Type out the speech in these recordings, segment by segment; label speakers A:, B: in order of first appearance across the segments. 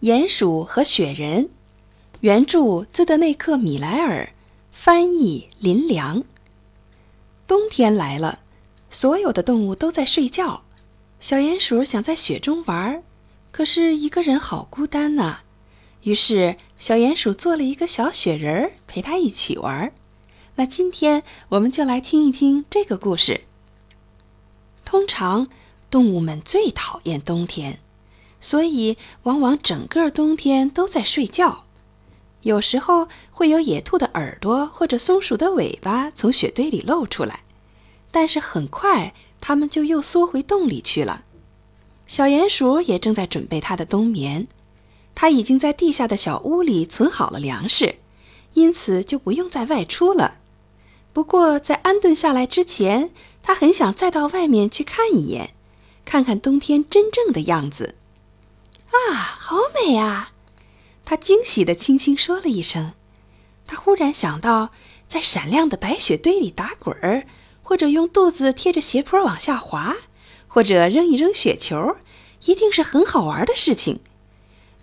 A: 鼹鼠和雪人，原著兹德内克·米莱尔，翻译林良。冬天来了，所有的动物都在睡觉。小鼹鼠想在雪中玩，可是一个人好孤单呐。于是，小鼹鼠做了一个小雪人儿，陪他一起玩。那今天我们就来听一听这个故事。通常，动物们最讨厌冬天。所以，往往整个冬天都在睡觉。有时候会有野兔的耳朵或者松鼠的尾巴从雪堆里露出来，但是很快它们就又缩回洞里去了。小鼹鼠也正在准备它的冬眠，它已经在地下的小屋里存好了粮食，因此就不用再外出了。不过，在安顿下来之前，它很想再到外面去看一眼，看看冬天真正的样子。啊，好美啊！他惊喜地轻轻说了一声。他忽然想到，在闪亮的白雪堆里打滚儿，或者用肚子贴着斜坡往下滑，或者扔一扔雪球，一定是很好玩的事情。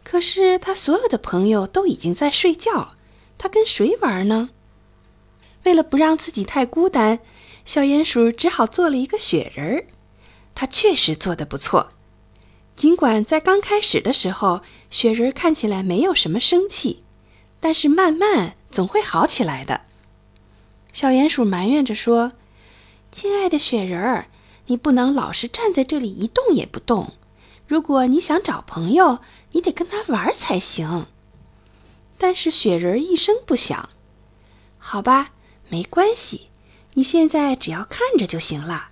A: 可是他所有的朋友都已经在睡觉，他跟谁玩呢？为了不让自己太孤单，小鼹鼠只好做了一个雪人儿。他确实做得不错。尽管在刚开始的时候，雪人看起来没有什么生气，但是慢慢总会好起来的。小鼹鼠埋怨着说：“亲爱的雪人儿，你不能老是站在这里一动也不动。如果你想找朋友，你得跟他玩才行。”但是雪人一声不响。好吧，没关系，你现在只要看着就行了。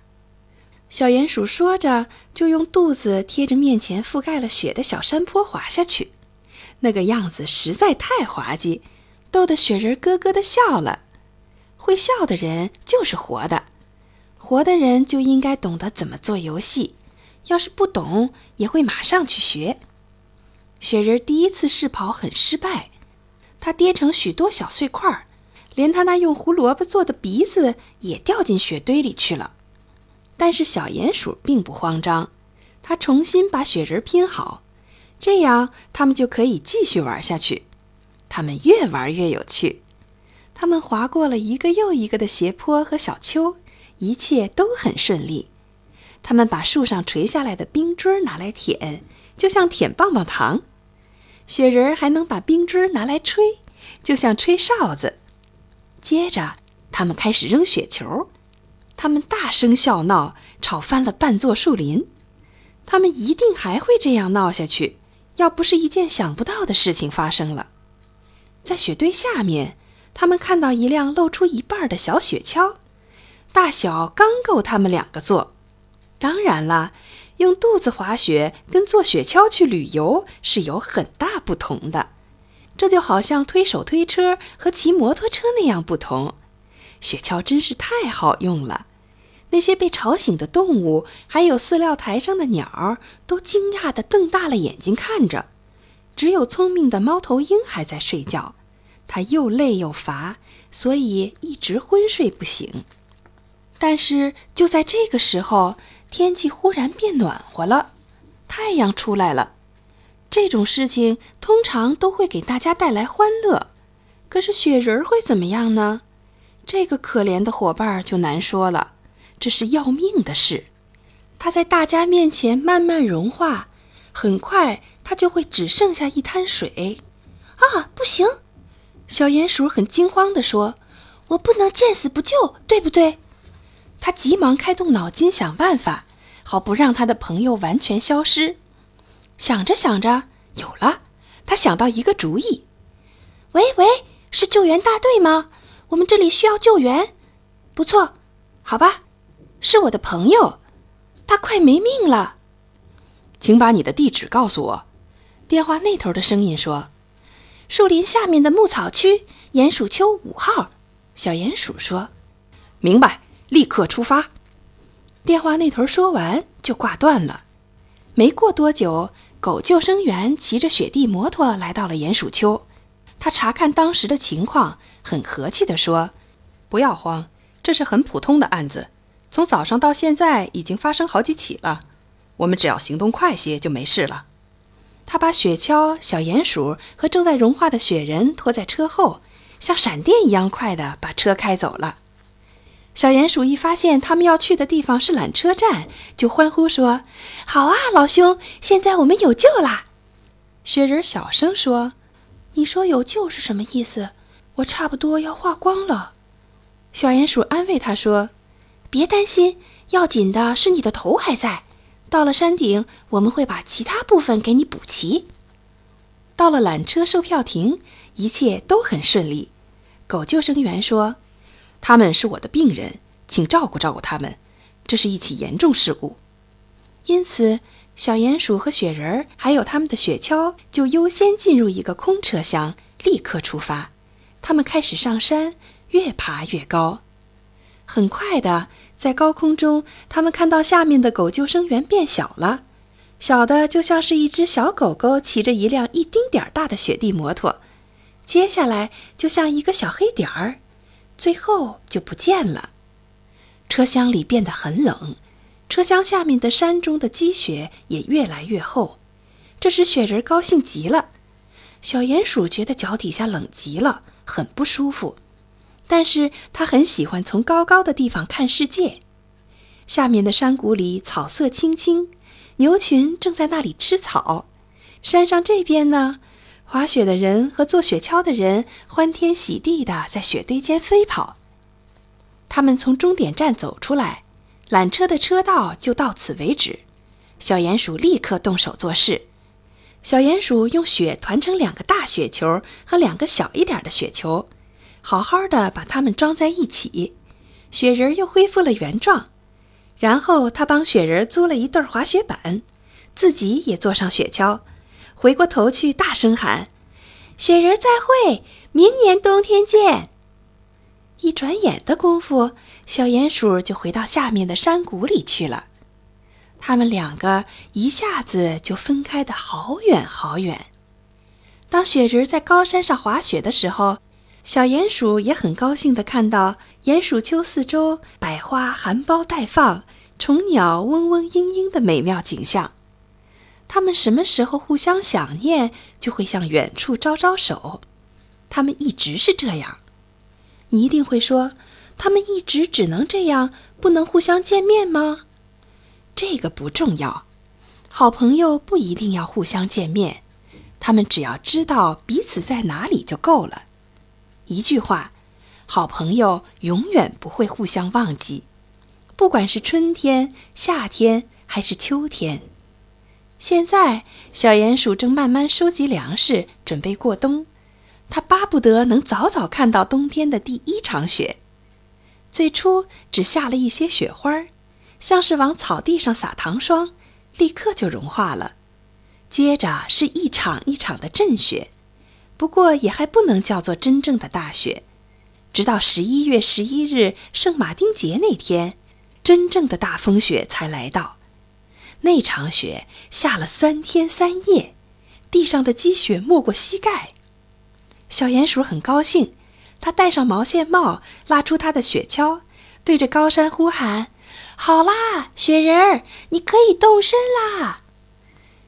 A: 小鼹鼠说着，就用肚子贴着面前覆盖了雪的小山坡滑下去。那个样子实在太滑稽，逗得雪人咯咯的笑了。会笑的人就是活的，活的人就应该懂得怎么做游戏。要是不懂，也会马上去学。雪人第一次试跑很失败，他跌成许多小碎块儿，连他那用胡萝卜做的鼻子也掉进雪堆里去了。但是小鼹鼠并不慌张，它重新把雪人拼好，这样他们就可以继续玩下去。他们越玩越有趣，他们滑过了一个又一个的斜坡和小丘，一切都很顺利。他们把树上垂下来的冰锥拿来舔，就像舔棒棒糖；雪人还能把冰锥拿来吹，就像吹哨子。接着，他们开始扔雪球。他们大声笑闹，吵翻了半座树林。他们一定还会这样闹下去，要不是一件想不到的事情发生了。在雪堆下面，他们看到一辆露出一半的小雪橇，大小刚够他们两个坐。当然了，用肚子滑雪跟坐雪橇去旅游是有很大不同的。这就好像推手推车和骑摩托车那样不同。雪橇真是太好用了，那些被吵醒的动物，还有饲料台上的鸟儿，都惊讶地瞪大了眼睛看着。只有聪明的猫头鹰还在睡觉，它又累又乏，所以一直昏睡不醒。但是就在这个时候，天气忽然变暖和了，太阳出来了。这种事情通常都会给大家带来欢乐，可是雪人会怎么样呢？这个可怜的伙伴就难说了，这是要命的事。它在大家面前慢慢融化，很快它就会只剩下一滩水。啊，不行！小鼹鼠很惊慌地说：“我不能见死不救，对不对？”他急忙开动脑筋想办法，好不让他的朋友完全消失。想着想着，有了，他想到一个主意。喂喂，是救援大队吗？我们这里需要救援，不错，好吧，是我的朋友，他快没命了，
B: 请把你的地址告诉我。
A: 电话那头的声音说：“树林下面的牧草区，鼹鼠丘五号。”小鼹鼠说：“
B: 明白，立刻出发。”
A: 电话那头说完就挂断了。没过多久，狗救生员骑着雪地摩托来到了鼹鼠丘。他查看当时的情况，很和气地说：“
B: 不要慌，这是很普通的案子。从早上到现在，已经发生好几起了。我们只要行动快些，就没事了。”
A: 他把雪橇、小鼹鼠和正在融化的雪人拖在车后，像闪电一样快地把车开走了。小鼹鼠一发现他们要去的地方是缆车站，就欢呼说：“好啊，老兄，现在我们有救啦！”雪人小声说：“你说有救是什么意思？我差不多要化光了。”小鼹鼠安慰他说：“别担心，要紧的是你的头还在。到了山顶，我们会把其他部分给你补齐。”到了缆车售票亭，一切都很顺利。狗救生员说。他们是我的病人，请照顾照顾他们。这是一起严重事故，因此小鼹鼠和雪人儿还有他们的雪橇就优先进入一个空车厢，立刻出发。他们开始上山，越爬越高。很快的，在高空中，他们看到下面的狗救生员变小了，小的就像是一只小狗狗骑着一辆一丁点儿大的雪地摩托。接下来，就像一个小黑点儿。最后就不见了。车厢里变得很冷，车厢下面的山中的积雪也越来越厚，这使雪人高兴极了。小鼹鼠觉得脚底下冷极了，很不舒服，但是他很喜欢从高高的地方看世界。下面的山谷里草色青青，牛群正在那里吃草。山上这边呢？滑雪的人和坐雪橇的人欢天喜地地在雪堆间飞跑。他们从终点站走出来，缆车的车道就到此为止。小鼹鼠立刻动手做事。小鼹鼠用雪团成两个大雪球和两个小一点的雪球，好好的把它们装在一起。雪人又恢复了原状。然后他帮雪人租了一对滑雪板，自己也坐上雪橇。回过头去，大声喊：“雪人再会，明年冬天见！”一转眼的功夫，小鼹鼠就回到下面的山谷里去了。他们两个一下子就分开的好远好远。当雪人在高山上滑雪的时候，小鼹鼠也很高兴地看到鼹鼠丘四周百花含苞待放，虫鸟嗡嗡嘤嘤的美妙景象。他们什么时候互相想念，就会向远处招招手。他们一直是这样。你一定会说，他们一直只能这样，不能互相见面吗？这个不重要。好朋友不一定要互相见面，他们只要知道彼此在哪里就够了。一句话，好朋友永远不会互相忘记，不管是春天、夏天还是秋天。现在，小鼹鼠正慢慢收集粮食，准备过冬。它巴不得能早早看到冬天的第一场雪。最初只下了一些雪花儿，像是往草地上撒糖霜，立刻就融化了。接着是一场一场的阵雪，不过也还不能叫做真正的大雪。直到十一月十一日圣马丁节那天，真正的大风雪才来到。那场雪下了三天三夜，地上的积雪没过膝盖。小鼹鼠很高兴，它戴上毛线帽，拉出它的雪橇，对着高山呼喊：“好啦，雪人儿，你可以动身啦！”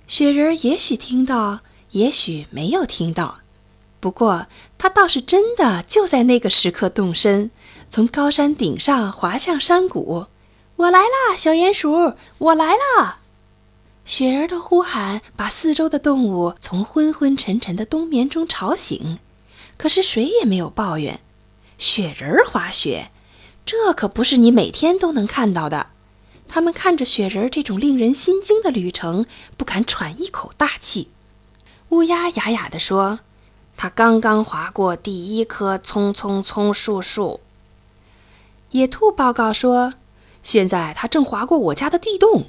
A: 雪人儿也许听到，也许没有听到，不过他倒是真的就在那个时刻动身，从高山顶上滑向山谷。我来啦，小鼹鼠，我来啦！雪人的呼喊把四周的动物从昏昏沉沉的冬眠中吵醒，可是谁也没有抱怨。雪人滑雪，这可不是你每天都能看到的。他们看着雪人这种令人心惊的旅程，不敢喘一口大气。乌鸦哑哑地说：“他刚刚划过第一棵葱葱葱树树。”野兔报告说：“现在他正划过我家的地洞。”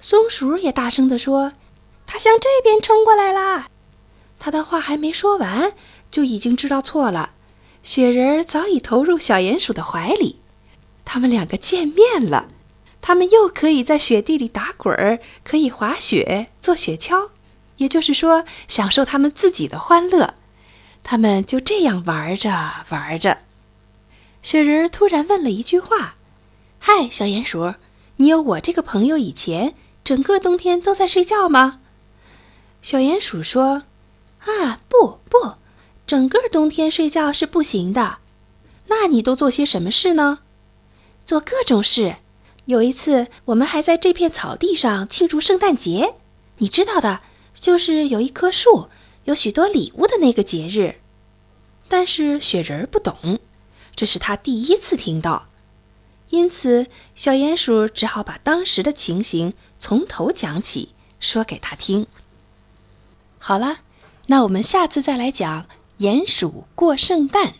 A: 松鼠也大声地说：“它向这边冲过来啦！”他的话还没说完，就已经知道错了。雪人儿早已投入小鼹鼠的怀里，他们两个见面了。他们又可以在雪地里打滚儿，可以滑雪、坐雪橇，也就是说，享受他们自己的欢乐。他们就这样玩着玩着，雪人儿突然问了一句话：“嗨，小鼹鼠，你有我这个朋友以前？”整个冬天都在睡觉吗？小鼹鼠说：“啊，不不，整个冬天睡觉是不行的。
B: 那你都做些什么事呢？
A: 做各种事。有一次，我们还在这片草地上庆祝圣诞节，你知道的，就是有一棵树，有许多礼物的那个节日。”
B: 但是雪人不懂，这是他第一次听到，因此小鼹鼠只好把当时的情形从头讲起，说给他听。好了，那我们下次再来讲鼹鼠过圣诞。